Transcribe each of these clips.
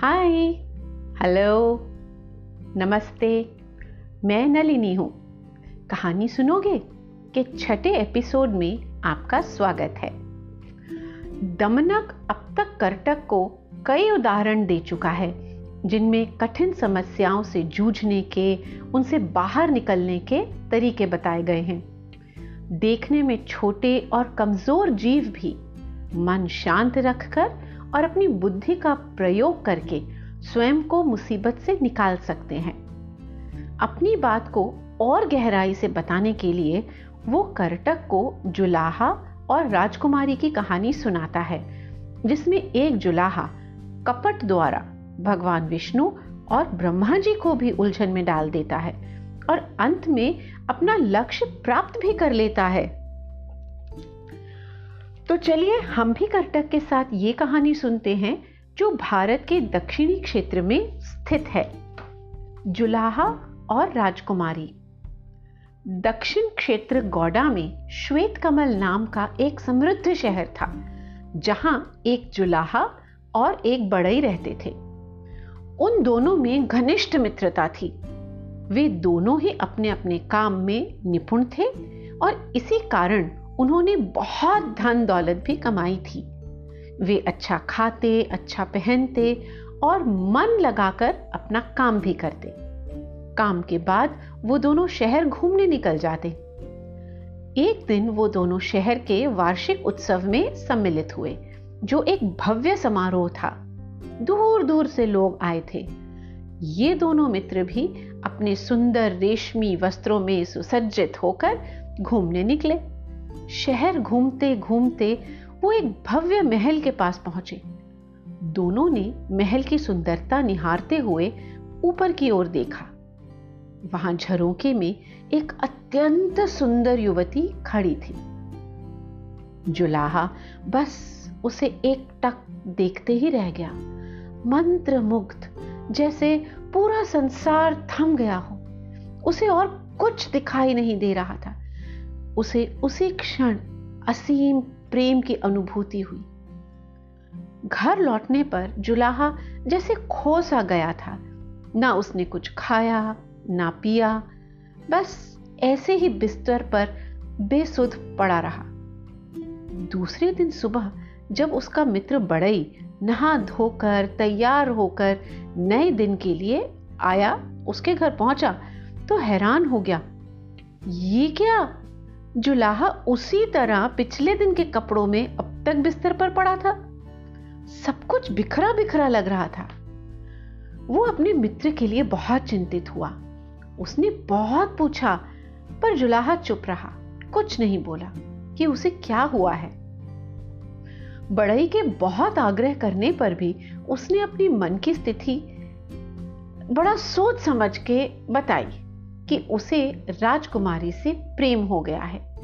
Hi hello नमस्ते मैं नलिनी हूँ। कहानी सुनोगे? के छठे एपिसोड में आपका स्वागत है। दमनक अब तक करटक को कई उदाहरण दे चुका है, जिनमें कठिन समस्याओं से जूझने के, उनसे बाहर निकलने के तरीके बताए गए हैं। देखने में छोटे और कमज़ोर जीव भी मन शांत रखकर और अपनी बुद्धि का प्रयोग करके स्वयं को मुसीबत से निकाल सकते हैं। अपनी बात को और गहराई से बताने के लिए वो करटक को जुलाहा और राजकुमारी की कहानी सुनाता है, जिसमें एक जुलाहा कपट द्वारा भगवान विष्णु और ब्रह्मा जी को भी उलझन में डाल देता है और अंत में अपना लक्ष्य प्राप्त भी कर लेता है। तो चलिए हम भी कर्टक के साथ ये कहानी सुनते हैं, जो भारत के दक्षिणी क्षेत्र में स्थित है, जुलाहा और राजकुमारी। दक्षिण क्षेत्र गौडा में श्वेत कमल नाम का एक समृद्ध शहर था, जहाँ एक जुलाहा और एक बड़ई रहते थे। उन दोनों में घनिष्ठ मित्रता थी। वे दोनों ही अपने अपने काम में निपुण थे और इसी कारण उन्होंने बहुत धन दौलत भी कमाई थी। वे अच्छा खाते अच्छा पहनते और मन लगाकर अपना काम भी करते। काम के बाद वो दोनों शहर घूमने निकल जाते। एक दिन वो दोनों शहर के वार्षिक उत्सव में सम्मिलित हुए, जो एक भव्य समारोह था। दूर दूर से लोग आए थे। ये दोनों मित्र भी अपने सुंदर रेशमी वस्त्रों में सुसज्जित होकर घूमने निकले। शहर घूमते घूमते वो एक भव्य महल के पास पहुँचे। दोनों ने महल की सुंदरता निहारते हुए ऊपर की ओर देखा। वहाँ झरोके में एक अत्यंत सुंदर युवती खड़ी थी। जुलाहा बस उसे एक टक देखते ही रह गया। मंत्र मुग्ध जैसे पूरा संसार थम गया हो। उसे और कुछ दिखाई नहीं दे रहा था। उसे उसी क्षण असीम प्रेम की अनुभूति हुई। घर लौटने पर जुलाहा जैसे खो सा गया था। ना उसने कुछ खाया, ना पिया, बस ऐसे ही बिस्तर पर बेसुध पड़ा रहा। दूसरे दिन सुबह जब उसका मित्र बड़ई नहा धोकर, तैयार होकर नए दिन के लिए आया, उसके घर पहुँचा तो हैरान हो गया। ये क्या जुलाहा उसी तरह पिछले दिन के कपड़ों में अब तक बिस्तर पर पड़ा था। सब कुछ बिखरा बिखरा लग रहा था। वो अपने मित्र के लिए बहुत चिंतित हुआ। उसने बहुत पूछा, पर जुलाहा चुप रहा, कुछ नहीं बोला कि उसे क्या हुआ है। बड़ई के बहुत आग्रह करने पर भी उसने अपनी मन की स्थिति बड़ा सोच समझ के बताई। कि उसे राजकुमारी से प्रेम हो गया है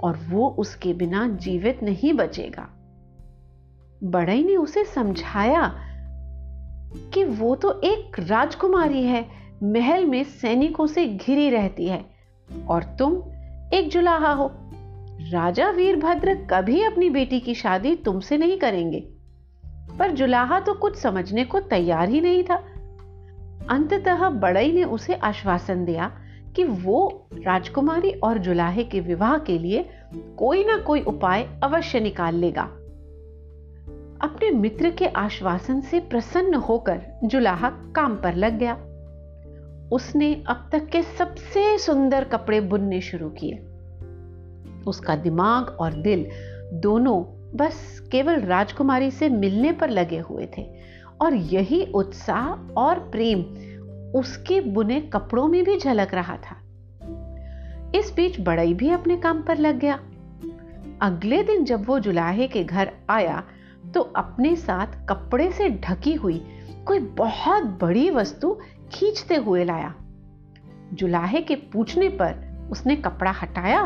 और वो उसके बिना जीवित नहीं बचेगा। बड़ई ने उसे समझाया कि वो तो एक राजकुमारी है, महल में सैनिकों से घिरी रहती है और तुम एक जुलाहा हो। राजा वीरभद्र कभी अपनी बेटी की शादी तुमसे नहीं करेंगे। पर जुलाहा तो कुछ समझने को तैयार ही नहीं था। अंततः बड़ई ने उसे आश्वासन दिया कि वो राजकुमारी और जुलाहे के विवाह के लिए कोई ना कोई उपाय अवश्य निकाल लेगा। अपने मित्र के आश्वासन से प्रसन्न होकर जुलाहा काम पर लग गया। उसने अब तक के सबसे सुंदर कपड़े बुनने शुरू किए। उसका दिमाग और दिल दोनों बस केवल राजकुमारी से मिलने पर लगे हुए थे और यही उत्साह और प्रेम उसके बुने कपड़ों में भी झलक रहा था। इस बीच बड़ई भी अपने काम पर लग गया। अगले दिन जब वो जुलाहे के घर आया तो अपने साथ कपड़े से ढकी हुई कोई बहुत बड़ी वस्तु खींचते हुए लाया। जुलाहे के पूछने पर उसने कपड़ा हटाया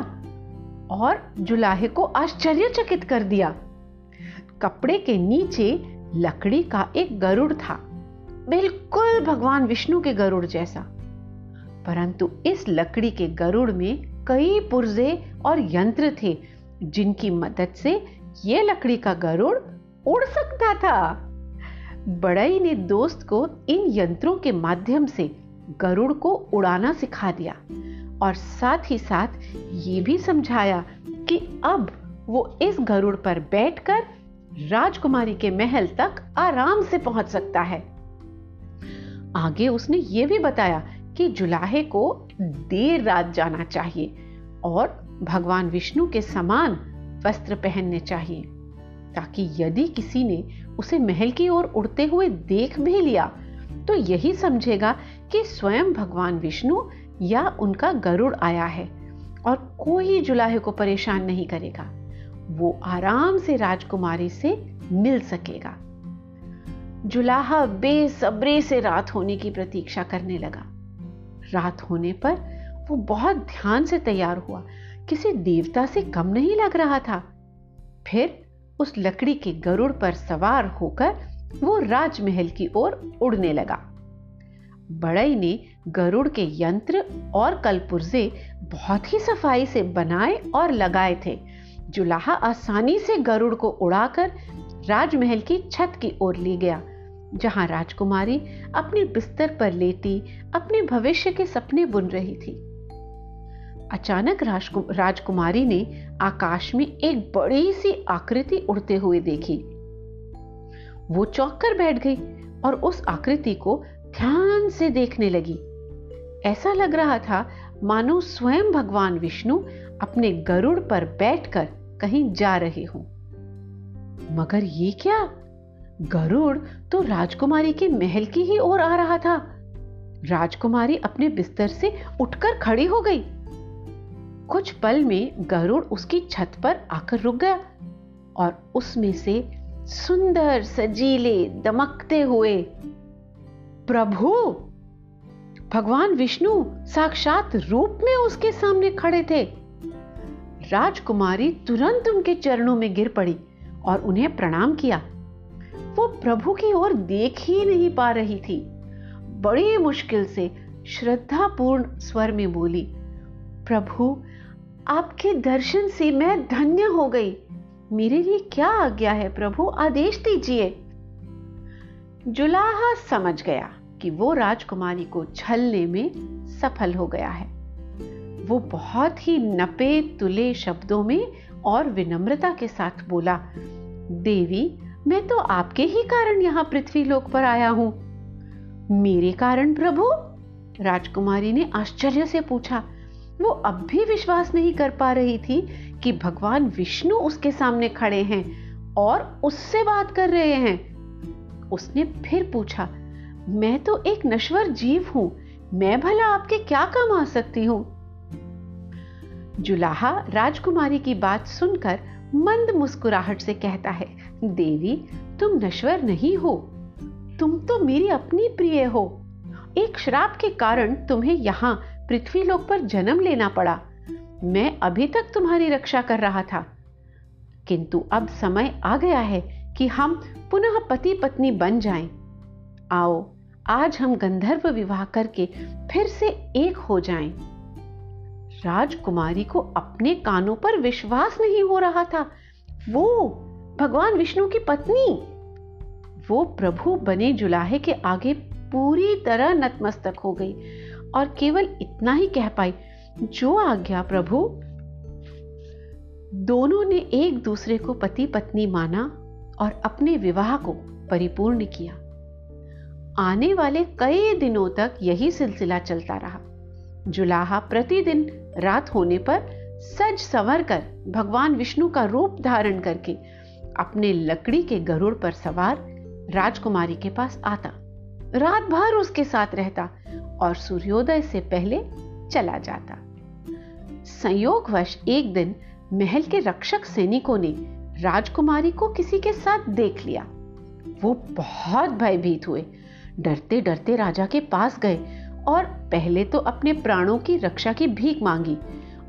और जुलाहे को आश्चर्यचकित कर दिया। कपड़े के नीचे लकड़ी का एक गरुड़ था। बिल्कुल भगवान विष्णु के गरुड़ जैसा। परंतु इस लकड़ी के गरुड़ में कई पुर्जे और यंत्र थे, जिनकी मदद से यह लकड़ी का गरुड़ उड़ सकता था। बड़ई ने दोस्त को इन यंत्रों के माध्यम से गरुड़ को उड़ाना सिखा दिया और साथ ही साथ ये भी समझाया कि अब वो इस गरुड़ पर बैठकर राजकुमारी के महल तक आराम से पहुँच सकता है। आगे उसने ये भी बताया कि जुलाहे को देर रात जाना चाहिए और भगवान विष्णु के समान वस्त्र पहनने चाहिए, ताकि यदि किसी ने उसे महल की ओर उड़ते हुए देख भी लिया तो यही समझेगा कि स्वयं भगवान विष्णु या उनका गरुड़ आया है और कोई जुलाहे को परेशान नहीं करेगा। वो आराम से राजकुमारी से मिल सकेगा। जुलाहा बेसब्रे से रात होने की प्रतीक्षा करने लगा। रात होने पर वो बहुत ध्यान से तैयार हुआ। किसी देवता से कम नहीं लग रहा था। फिर उस लकड़ी के गरुड़ पर सवार होकर वो राजमहल की ओर उड़ने लगा। बड़ई ने गरुड़ के यंत्र और कलपुर्जे बहुत ही सफ़ाई से बनाए और लगाए थे। जुलाहा आसानी से गरुड़ को उड़ाकर राजमहल की छत की ओर ले गया। जहाँ राजकुमारी अपने बिस्तर पर लेटी, अपने भविष्य के सपने बुन रही थी। अचानक राजकुमारी ने आकाश में एक बड़ी सी आकृति उड़ते हुए देखी। वो चौंक कर बैठ गई और उस आकृति को ध्यान से देखने लगी। ऐसा लग रहा था मानो स्वयं भगवान विष्णु अपने गरुड़ पर बैठकर कहीं जा रहे हों। मगर ये क्या? गरुड़ तो राजकुमारी के महल की ही ओर आ रहा था। राजकुमारी अपने बिस्तर से उठकर खड़ी हो गई। कुछ पल में गरुड़ उसकी छत पर आकर रुक गया और उसमें से सुंदर, सजीले, दमकते हुए, प्रभु, भगवान विष्णु साक्षात रूप में उसके सामने खड़े थे। राजकुमारी तुरंत उनके चरणों में गिर पड़ी और उन्हें प्रणाम किया। वो प्रभु की ओर देख ही नहीं पा रही थी। बड़ी मुश्किल से श्रद्धापूर्ण स्वर में बोली, प्रभु, आपके दर्शन से मैं धन्य हो गई। मेरे लिए क्या आज्ञा है, प्रभु? आदेश दीजिए। जुलाहा समझ गया कि वो राजकुमारी को छलने में सफल हो गया है। वो बहुत ही नपे तुले शब्दों में और विनम्रता के साथ बोला, देवी मैं तो आपके ही कारण यहाँ पृथ्वी लोक पर आया हूँ। मेरे कारण प्रभु? राजकुमारी ने आश्चर्य से पूछा। वो अब भी विश्वास नहीं कर पा रही थी कि भगवान विष्णु उसके सामने खड़े हैं और उससे बात कर रहे हैं। उसने फिर पूछा, मैं तो एक नश्वर जीव हूँ। मैं भला आपके क्या काम आ सकती हूँ? जुलाहा राजकुमारी की बात सुनकर मंद मुस्कुराहट से कहता है, देवी, तुम नश्वर नहीं हो तुम तो मेरी अपनी प्रिय हो एक श्राप के कारण तुम्हें यहाँ पृथ्वी लोक पर जन्म लेना पड़ा मैं अभी तक तुम्हारी रक्षा कर रहा था किंतु अब समय आ गया है कि हम पुनः पति पत्नी बन जाएँ। आओ, आज हम गंधर्व विवाह करके फिर से एक हो जाएँ। राजकुमारी को अपने कानों पर विश्वास नहीं हो रहा था। वो भगवान विष्णु की पत्नी। वो प्रभु बने जुलाहे के आगे पूरी तरह नतमस्तक हो गई और केवल इतना ही कह पाई, जो आज्ञा प्रभु, दोनों ने एक दूसरे को पति पत्नी माना और अपने विवाह को परिपूर्ण किया। आने वाले कई दिनों तक यही सिलसिला चलता रहा। जुलाहा प्रतिदिन रात होने पर सज संवर कर भगवान विष्णु का रूप धारण करके अपने लकड़ी के गरुड़ पर सवार राजकुमारी के पास आता। रात भर उसके साथ रहता और सूर्योदय से पहले चला जाता। संयोगवश एक दिन महल के रक्षक सैनिकों ने राजकुमारी को किसी के साथ देख लिया। वो बहुत भयभीत हुए। डरते डरते राजा के पास गए और पहले तो अपने प्राणों की रक्षा की भीख मांगी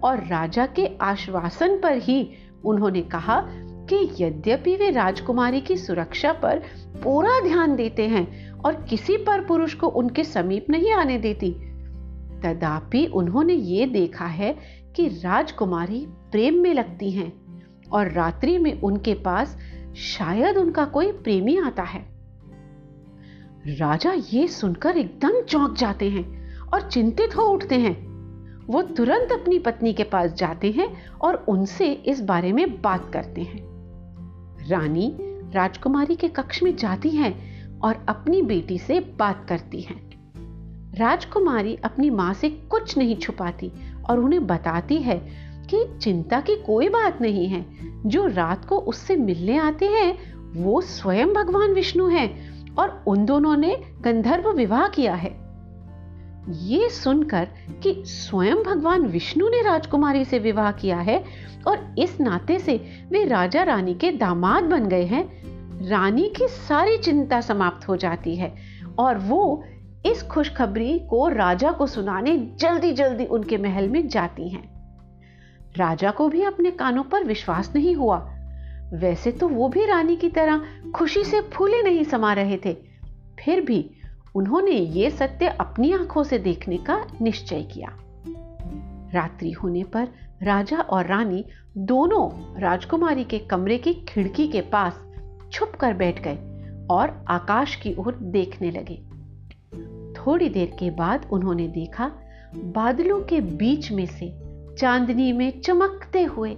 और राजा के आश्वासन पर ही उन्होंने कहा कि यद्यपि वे राजकुमारी की सुरक्षा पर पूरा ध्यान देते हैं और किसी पर पुरुष को उनके समीप नहीं आने देती, तदापि उन्होंने ये देखा है कि राजकुमारी प्रेम में लगती हैं और रात्रि में उनके पास शायद उनका कोई प्रेमी आता है। राजा ये सुनकर एकदम चौंक जाते हैं और चिंतित हो उठते हैं। वो तुरंत अपनी पत्नी के पास जाते हैं और उनसे इस बारे में बात करते हैं। रानी राजकुमारी के कक्ष में जाती हैं और अपनी बेटी से बात करती है। राजकुमारी अपनी माँ से कुछ नहीं छुपाती और उन्हें बताती है कि चिंता की कोई बात नहीं है। जो रात को उससे मिलने आते हैं, वो स्वयं भगवान विष्णु हैं। और उन दोनों ने गंधर्व विवाह किया है। ये सुनकर कि स्वयं भगवान विष्णु ने राजकुमारी से विवाह किया है और इस नाते से वे राजा रानी के दामाद बन गए हैं। रानी की सारी चिंता समाप्त हो जाती है और वो इस खुशखबरी को राजा को सुनाने जल्दी जल्दी उनके महल में जाती हैं। राजा को भी अपने कानों पर विश्वास नहीं हुआ। वैसे तो वो भी रानी की तरह खुशी से फूले नहीं समा रहे थे। फिर भी उन्होंने ये सत्य अपनी आँखों से देखने का निश्चय किया। रात्रि होने पर राजा और रानी दोनों राजकुमारी के कमरे की खिड़की के पास छुप कर बैठ गए और आकाश की ओर देखने लगे। थोड़ी देर के बाद उन्होंने देखा बादलों के बीच में से चांदनी में चमकते हुए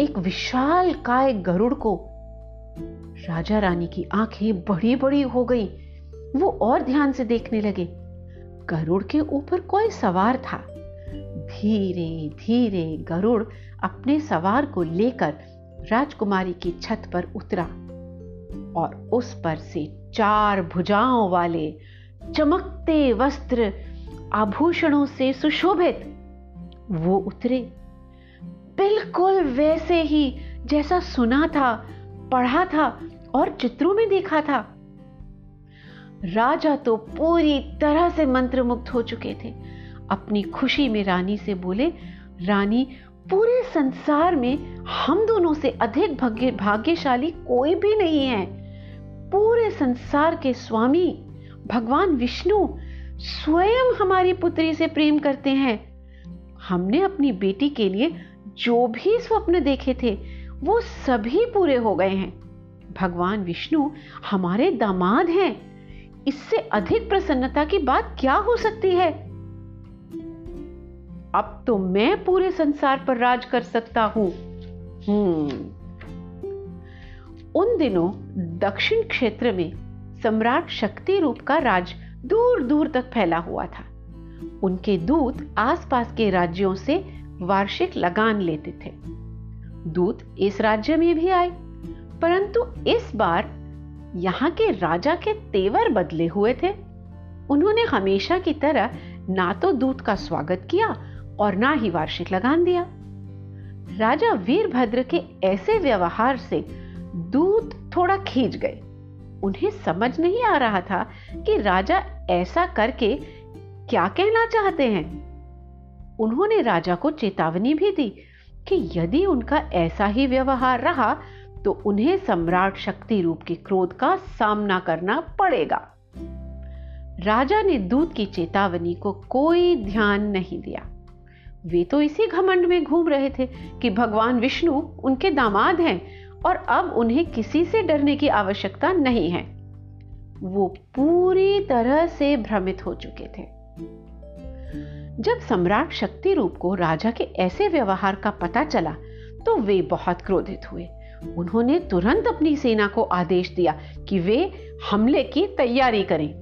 एक विशाल काय गरुड़ को राजा रानी की आँखें बड़ी बड़ी हो गई। वो और ध्यान से देखने लगे। गरुड़ के ऊपर कोई सवार था। धीरे धीरे गरुड़ अपने सवार को लेकर राजकुमारी की छत पर उतरा और उस पर से चार भुजाओं वाले चमकते वस्त्र आभूषणों से सुशोभित वो उतरे। बिल्कुल वैसे ही जैसा सुना था, पढ़ा था और चित्रों में देखा था। राजा तो पूरी तरह से मंत्रमुग्ध हो चुके थे। अपनी खुशी में रानी से बोले, रानी, पूरे संसार में हम दोनों से अधिक भाग्य, भाग्यशाली कोई भी नहीं है। पूरे संसार के स्वामी, भगवान विष्णु स्वयं हमारी पुत्री से प्रेम करते हैं। हमने अपनी बेटी के लिए जो भी स्वप्न देखे थे, वो सभी पूरे हो गए हैं। भगवान विष्णु हमारे दामाद हैं। इससे अधिक प्रसन्नता की बात क्या हो सकती है? अब तो मैं पूरे संसार पर राज कर सकता हूँ। हम्म। उन दिनों दक्षिण क्षेत्र में सम्राट शक्ति रूप का राज दूर दूर तक फैला हुआ था। उनके दूत आसपास के राज्यों से वार्षिक लगान लेते थे। दूत इस राज्य में भी आए, परंतु इस बार यहाँ के राजा के तेवर बदले हुए थे। उन्होंने हमेशा की तरह ना तो दूत का स्वागत किया और ना ही वार्षिक लगान दिया। राजा वीरभद्र के ऐसे व्यवहार से दूत थोड़ा खींच गए। उन्हें समझ नहीं आ रहा था कि राजा ऐसा करके क्या कहना चाहते हैं। उन्होंने राजा को चेतावनी भी दी कि यदि उनका ऐसा ही व्यवहार रहा तो उन्हें सम्राट शक्ति रूप के क्रोध का सामना करना पड़ेगा। राजा ने दूत की चेतावनी को कोई ध्यान नहीं दिया। वे तो इसी घमंड में घूम रहे थे कि भगवान विष्णु उनके दामाद हैं और अब उन्हें किसी से डरने की आवश्यकता नहीं है। वो पूरी तरह से भ्रमित हो चुके थे। जब सम्राट शक्ति रूप को राजा के ऐसे व्यवहार का पता चला तो वे बहुत क्रोधित हुए। उन्होंने तुरंत अपनी सेना को आदेश दिया कि वे हमले की तैयारी करें।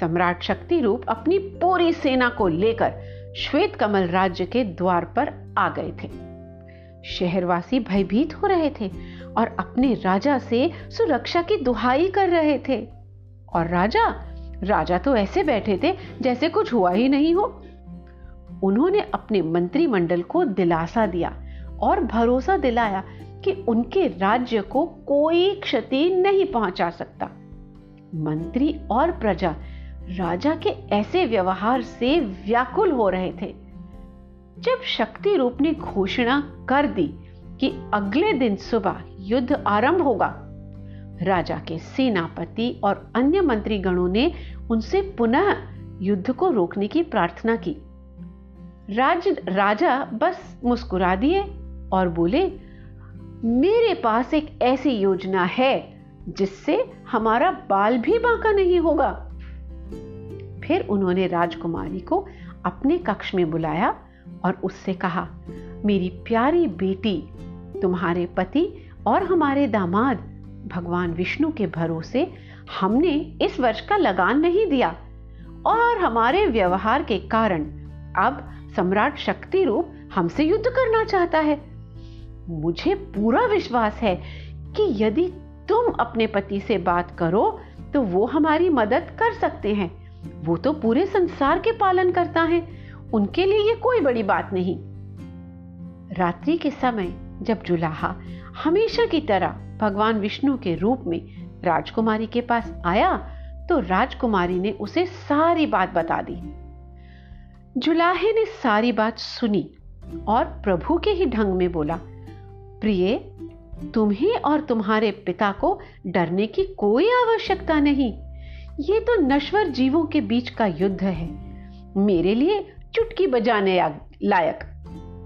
सम्राट शक्ति रूप अपनी पूरी सेना को लेकर श्वेत कमल राज्य के द्वार पर आ गए थे। शहरवासी भयभीत हो रहे थे और अपने राजा से सुरक्षा की दुहाई कर रहे थे। और राजा राजा तो ऐसे बैठे थे जैसे कुछ हुआ ही नहीं हो। उन्होंने अपने मंत्रिमंडल को दिलासा दिया और भरोसा दिलाया कि उनके राज्य को कोई क्षति नहीं पहुँचा सकता। मंत्री और प्रजा राजा के ऐसे व्यवहार से व्याकुल हो रहे थे। जब शक्ति रूप ने घोषणा कर दी कि अगले दिन सुबह युद्ध आरंभ होगा, राजा के सेनापति और अन्य मंत्रीगणों ने उनसे पुनः युद्ध को रोकने की प्रार्थना की। राज राजा बस मुस्कुरा दिए और बोले, मेरे पास एक ऐसी योजना है जिससे हमारा बाल भी बांका नहीं होगा। फिर उन्होंने राजकुमारी को अपने कक्ष में बुलाया और उससे कहा, मेरी प्यारी बेटी, तुम्हारे पति और हमारे दामाद, भगवान विष्णु के भरोसे हमने इस वर्ष का लगान नहीं दिया और हमारे व्यवहार के कारण अब सम्राट शक्ति रूप हमसे युद्ध करना चाहता है। मुझे पूरा विश्वास है कि यदि तुम अपने पति से बात करो तो वो हमारी मदद कर सकते हैं। वो तो पूरे संसार के पालन करता है। उनके लिए ये कोई बड़ी बात नहीं। रात्रि के समय, जब जुलाहा हमेशा की तरह भगवान विष्णु के रूप में राजकुमारी के पास आया तो राजकुमारी ने उसे सारी बात बता दी। जुलाहे ने सारी बात सुनी और प्रभु के ही ढंग में बोला, प्रिय, तुम्हें और तुम्हारे पिता को डरने की कोई आवश्यकता नहीं। ये तो नश्वर जीवों के बीच का युद्ध है। मेरे लिए चुटकी बजाने लायक।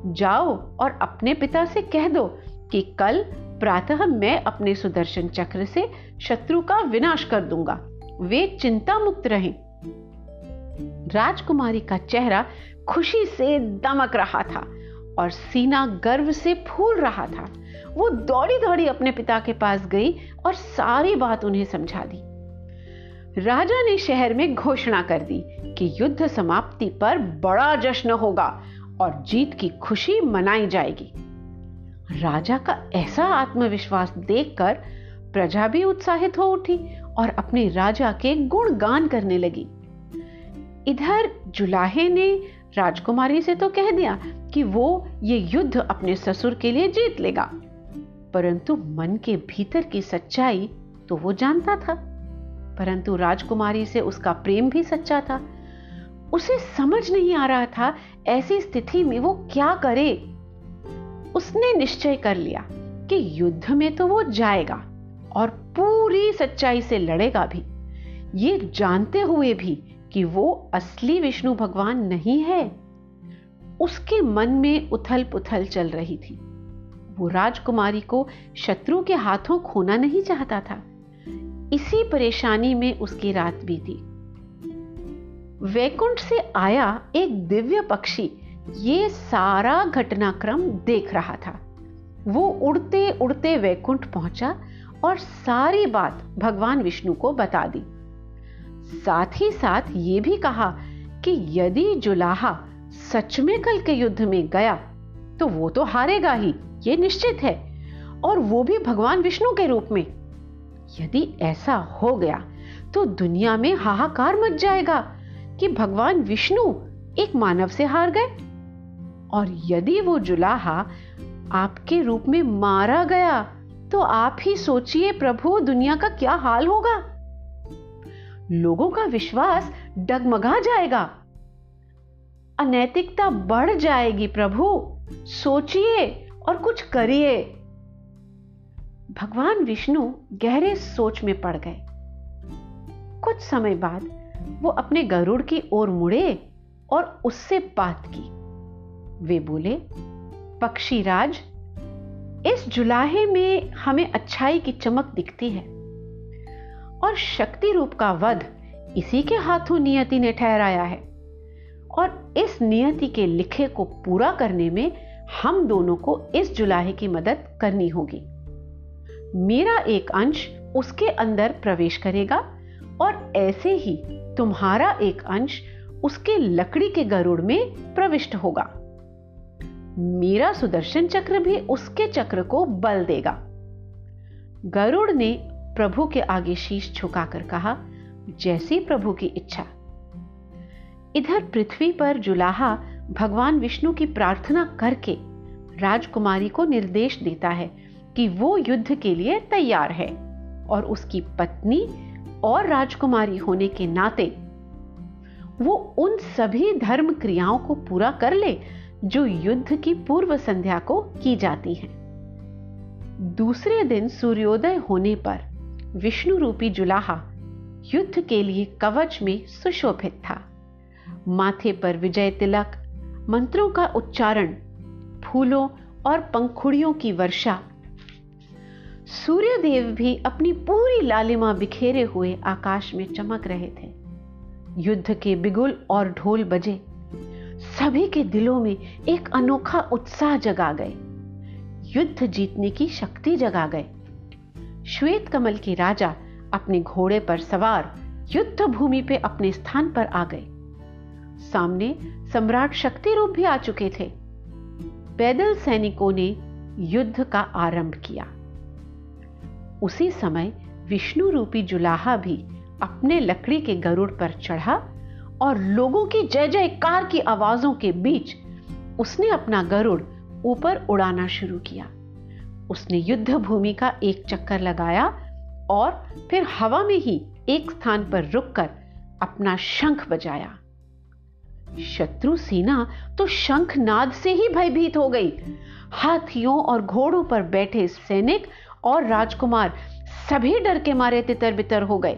जाओ और अपने पिता से कह दो कि कल प्रातः मैं अपने सुदर्शन चक्र से शत्रु का विनाश कर दूँगा। वे चिंता मुक्त रहें। राजकुमारी का चेहरा खुशी से दमक रहा था और सीना गर्व से फूल रहा था। वो दौड़ी दौड़ी अपने पिता के पास गई और सारी बात उन्हें समझा दी। राजा ने शहर में घोषणा कर दी कि युद्ध समाप्ति पर बड़ा जश्न होगा और जीत की खुशी मनाई जाएगी। राजा का ऐसा आत्मविश्वास देखकर प्रजा भी उत्साहित हो उठी और अपने राजा के गुणगान करने लगी। इधर जुलाहे ने राजकुमारी से तो कह दिया कि वो ये युद्ध अपने ससुर के लिए जीत लेगा। परंतु मन के भीतर की सच्चाई तो वो जानता था। परंतु राजकुमारी से उसका प्रेम भी सच्चा था। उसे समझ नहीं आ रहा था ऐसी स्थिति में वो क्या करे। उसने निश्चय कर लिया कि युद्ध में तो वो जाएगा और पूरी सच्चाई से लड़ेगा भी। ये जानते हुए भी कि वो असली विष्णु भगवान नहीं है। उसके मन में उथल पुथल चल रही थी। वो राजकुमारी को शत्रु के हाथों खोना नहीं चाहता था। इसी परेशानी में उसकी रात बीती। वैकुंठ से आया एक दिव्य पक्षी। ये सारा घटनाक्रम देख रहा था। वो उड़ते उड़ते वैकुंठ पहुँचा और सारी बात भगवान विष्णु को बता दी। साथ ही साथ ये भी कहा कि यदि जुलाहा सच में कल के युद्ध में गया तो वो तो हारेगा ही, ये निश्चित है। और वो भी भगवान विष्णु के रूप में। यदि ऐसा हो गया तो दुनिया में हाहाकार मच जाएगा कि भगवान विष्णु एक मानव से हार गए। और यदि वो जुलाहा आपके रूप में मारा गया तो आप ही सोचिए प्रभु दुनिया का क्या हाल होगा। लोगों का विश्वास डगमगा जाएगा। अनैतिकता बढ़ जाएगी प्रभु। सोचिए और कुछ करिए। भगवान विष्णु गहरे सोच में पड़ गए। कुछ समय बाद वो अपने गरुड़ की ओर मुड़े और उससे बात की। वे बोले, पक्षीराज, इस जुलाहे में हमें अच्छाई की चमक दिखती है। और शक्ति रूप का वध इसी के हाथों नियति ने ठहराया है। और इस नियति के लिखे को पूरा करने में हम दोनों को इस जुलाहे की मदद करनी होगी। मेरा एक अंश उसके अंदर प्रवेश करेगा और ऐसे ही तुम्हारा एक अंश उसके लकड़ी के गरुड़ में प्रविष्ट होगा। मेरा सुदर्शन चक्र भी उसके चक्र को बल देगा। गरुड़ ने प्रभु के आगे शीश झुकाकर कहा, जैसी प्रभु की इच्छा। इधर पृथ्वी पर जुलाहा भगवान विष्णु की प्रार्थना करके राजकुमारी को निर्देश देता है कि वो युद्ध के लिए तैयार है और उसकी पत्नी और राजकुमारी होने के नाते वो उन सभी धर्म क्रियाओं को पूरा कर ले जो युद्ध की पूर्व संध्या को की जाती हैं। दूसरे दिन सूर्योदय होने पर विष्णु रूपी जुलाहा युद्ध के लिए कवच में सुशोभित था। माथे पर विजय तिलक, मंत्रों का उच्चारण, फूलों और पंखुड़ियों की वर्षा। सूर्यदेव भी अपनी पूरी लालिमा बिखेरे हुए आकाश में चमक रहे थे। युद्ध के बिगुल और ढोल बजे सभी के दिलों में एक अनोखा उत्साह जगा गए। युद्ध जीतने की शक्ति जगा गए। श्वेत कमल के राजा अपने घोड़े पर सवार युद्ध भूमि पे अपने स्थान पर आ गए। सामने सम्राट शक्ति रूप भी आ चुके थे। पैदल सैनिकों ने युद्ध का आरंभ किया। उसी समय विष्णु रूपी जुलाहा भी अपने लकड़ी के गरुड़ पर चढ़ा और लोगों की जय जयकार की आवाजों के बीच उसने अपना गरुड़ ऊपर उड़ाना शुरू किया। उसने युद्ध भूमि का एक चक्कर लगाया और फिर हवा में ही एक स्थान पर रुककर अपना शंख बजाया। शत्रु सेना तो शंख नाद से ही भयभीत हो गई। हाथियों और घोड़ों पर बैठे सैनिक और राजकुमार सभी डर के मारे तितर बितर हो गए।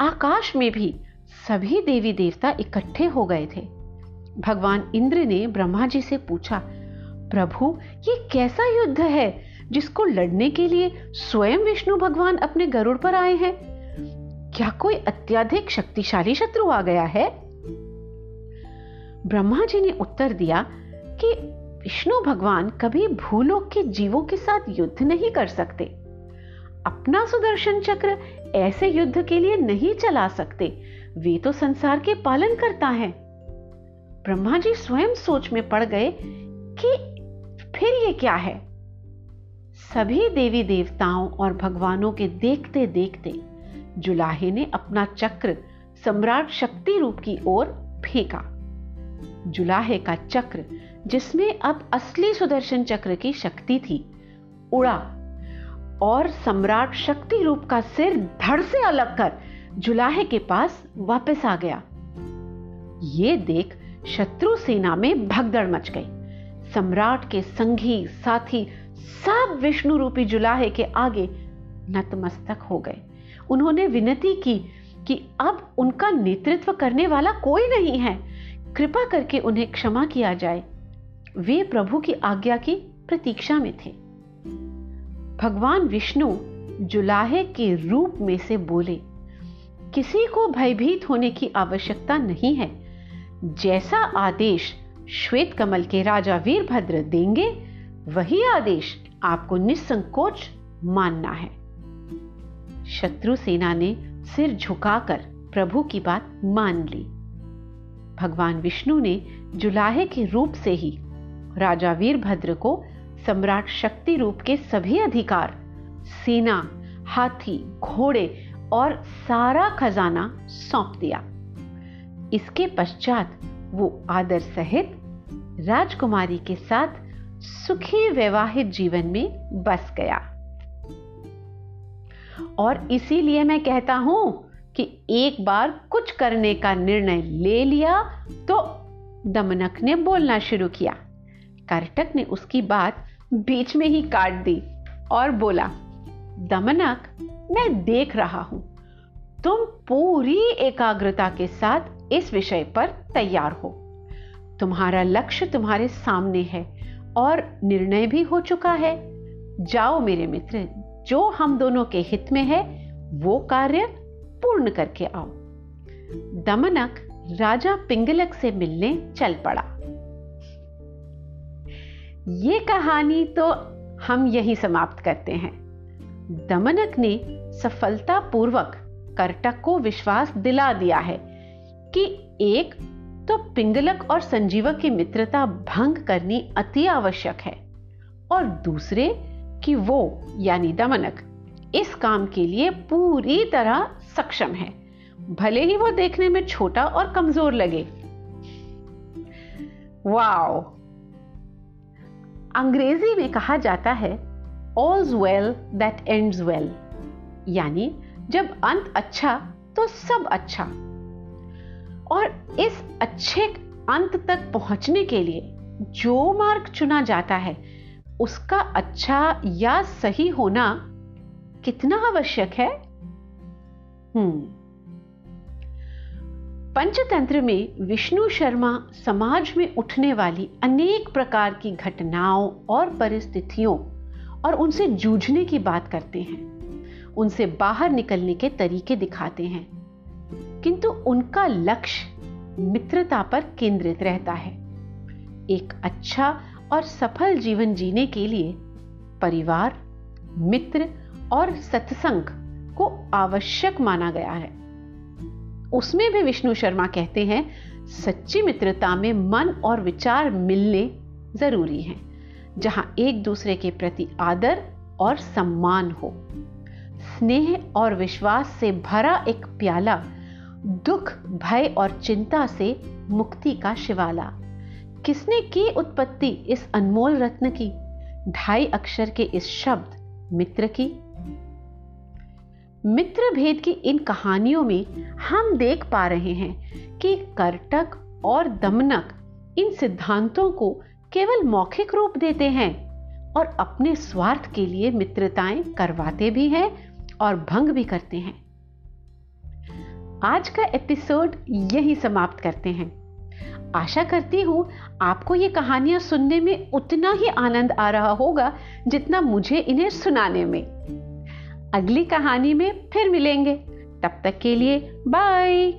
आकाश में भी सभी देवी देवता इकट्ठे हो गए थे। भगवान इंद्र ने ब्रह्मा जी से पूछा प्रभु, ये कैसा युद्ध है जिसको लड़ने के लिए स्वयं विष्णु भगवान अपने गरुड़ पर आए हैं? क्या कोई अत्यधिक शक्तिशाली शत्रु आ गया है? ब्रह्मा जी ने उत्तर दिया कि विष्णु भगवान कभी भूलोक के जीवों के साथ युद्ध नहीं कर सकते। अपना सुदर्शन चक्र ऐसे युद्ध के लिए नहीं चला सकते। वे तो संसार के पालन करता है। ब्रह्मा जी स्वयं सोच में पड़ गए कि फिर ये क्या है? सभी देवी देवताओं और भगवानों के देखते देखते जुलाहे ने अपना चक्र सम्राट शक्ति रूप की ओर फेंका। जुलाहे का चक्र, जिसमें अब असली सुदर्शन चक्र की शक्ति थी, उड़ा और सम्राट शक्ति रूप का सिर धड़ से अलग कर जुलाहे के पास वापस आ गया। ये देख शत्रु सेना में भगदड़ मच गई। सम्राट के संगी साथी सब विष्णु रूपी जुलाहे के आगे नतमस्तक हो गए। उन्होंने विनती की कि अब उनका नेतृत्व करने वाला कोई नहीं है। कृपा करके उन्हें क्षमा किया जाए। वे प्रभु की आज्ञा की प्रतीक्षा में थे। भगवान विष्णु जुलाहे के रूप में से बोले, किसी को भयभीत होने की आवश्यकता नहीं है। जैसा आदेश श्वेत कमल के राजा वीरभद्र देंगे, वही आदेश आपको निसंकोच मानना है। शत्रु सेना ने सिर झुकाकर प्रभु की बात मान ली। भगवान विष्णु ने जुलाहे के रूप से ही राजा वीरभद्र को सम्राट शक्ति रूप के सभी अधिकार, सेना, हाथी, घोड़े और सारा खजाना सौंप दिया। इसके पश्चात वो आदर सहित राजकुमारी के साथ सुखी वैवाहिक जीवन में बस गया। और इसीलिए मैं कहता हूँ कि एक बार कुछ करने का निर्णय ले लिया तो दमनक ने बोलना शुरू किया। कर्टक ने उसकी बात बीच में ही काट दी और बोला, दमनक, मैं देख रहा हूँ, तुम पूरी एकाग्रता के साथ इस विषय पर तैयार हो। तुम्हारा लक्ष्य तुम्हारे सामने है और निर्णय भी हो चुका है। जाओ मेरे मित्र, जो हम दोनों के हित में है, वो कार्य पूर्ण करके आओ। दमनक राजा पिंगलक से मिलने चल पड़ा। ये कहानी तो हम यही समाप्त करते हैं। दमनक ने सफलतापूर्वक कर्टक को विश्वास दिला दिया है। कि एक तो पिंगलक और संजीवक की मित्रता भंग करनी अति आवश्यक है और दूसरे कि वो, यानी दमनक, इस काम के लिए पूरी तरह सक्षम है। भले ही वो देखने में छोटा और कमज़ोर लगे। वाओ! अंग्रेज़ी में कहा जाता है all's well that ends well यानी जब अंत अच्छा तो सब अच्छा। और इस अच्छे अंत तक पहुँचने के लिए जो मार्ग चुना जाता है, उसका अच्छा या सही होना कितना आवश्यक है? हम्म। पंचतंत्र में विष्णु शर्मा समाज में उठने वाली अनेक प्रकार की घटनाओं और परिस्थितियों और उनसे जूझने की बात करते हैं। उनसे बाहर निकलने के तरीके दिखाते हैं। किंतु उनका लक्ष्य मित्रता पर केंद्रित रहता है। एक अच्छा और सफल जीवन जीने के लिए परिवार, मित्र और सत्संग को आवश्यक माना गया है। उसमें भी विष्णु शर्मा कहते हैं, सच्ची मित्रता में मन और विचार मिलने ज़रूरी हैं, जहाँ एक दूसरे के प्रति आदर और सम्मान हो। स्नेह और विश्वास से भरा एक प्याला दुख, भय और चिंता से मुक्ति का शिवाला। किसने की उत्पत्ति इस अनमोल रत्न की? ढाई अक्षर के इस शब्द मित्र की। मित्र भेद की इन कहानियों में हम देख पा रहे हैं कि करटक और दमनक इन सिद्धांतों को केवल मौखिक रूप देते हैं और अपने स्वार्थ के लिए मित्रताएँ करवाते भी हैं और भंग भी करते हैं। आज का एपिसोड यही समाप्त करते हैं। आशा करती हूँ आपको ये कहानियाँ सुनने में उतना ही आनंद आ रहा होगा जितना मुझे इन्हें सुनाने में। अगली कहानी में फिर मिलेंगे। तब तक के लिए बाय।